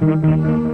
Thank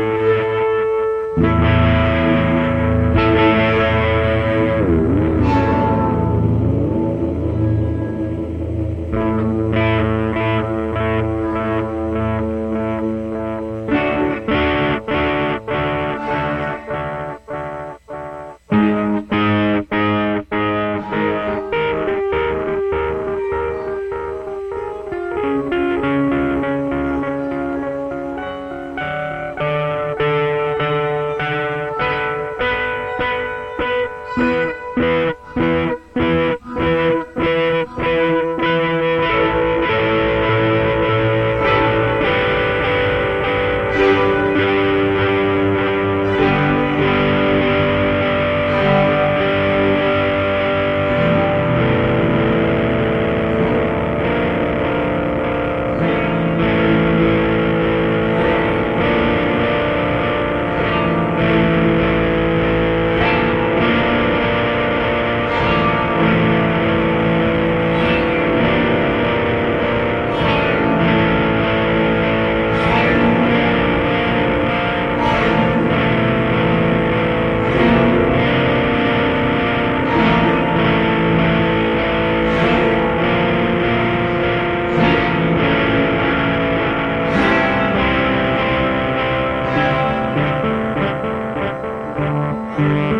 Thank you. Thank you.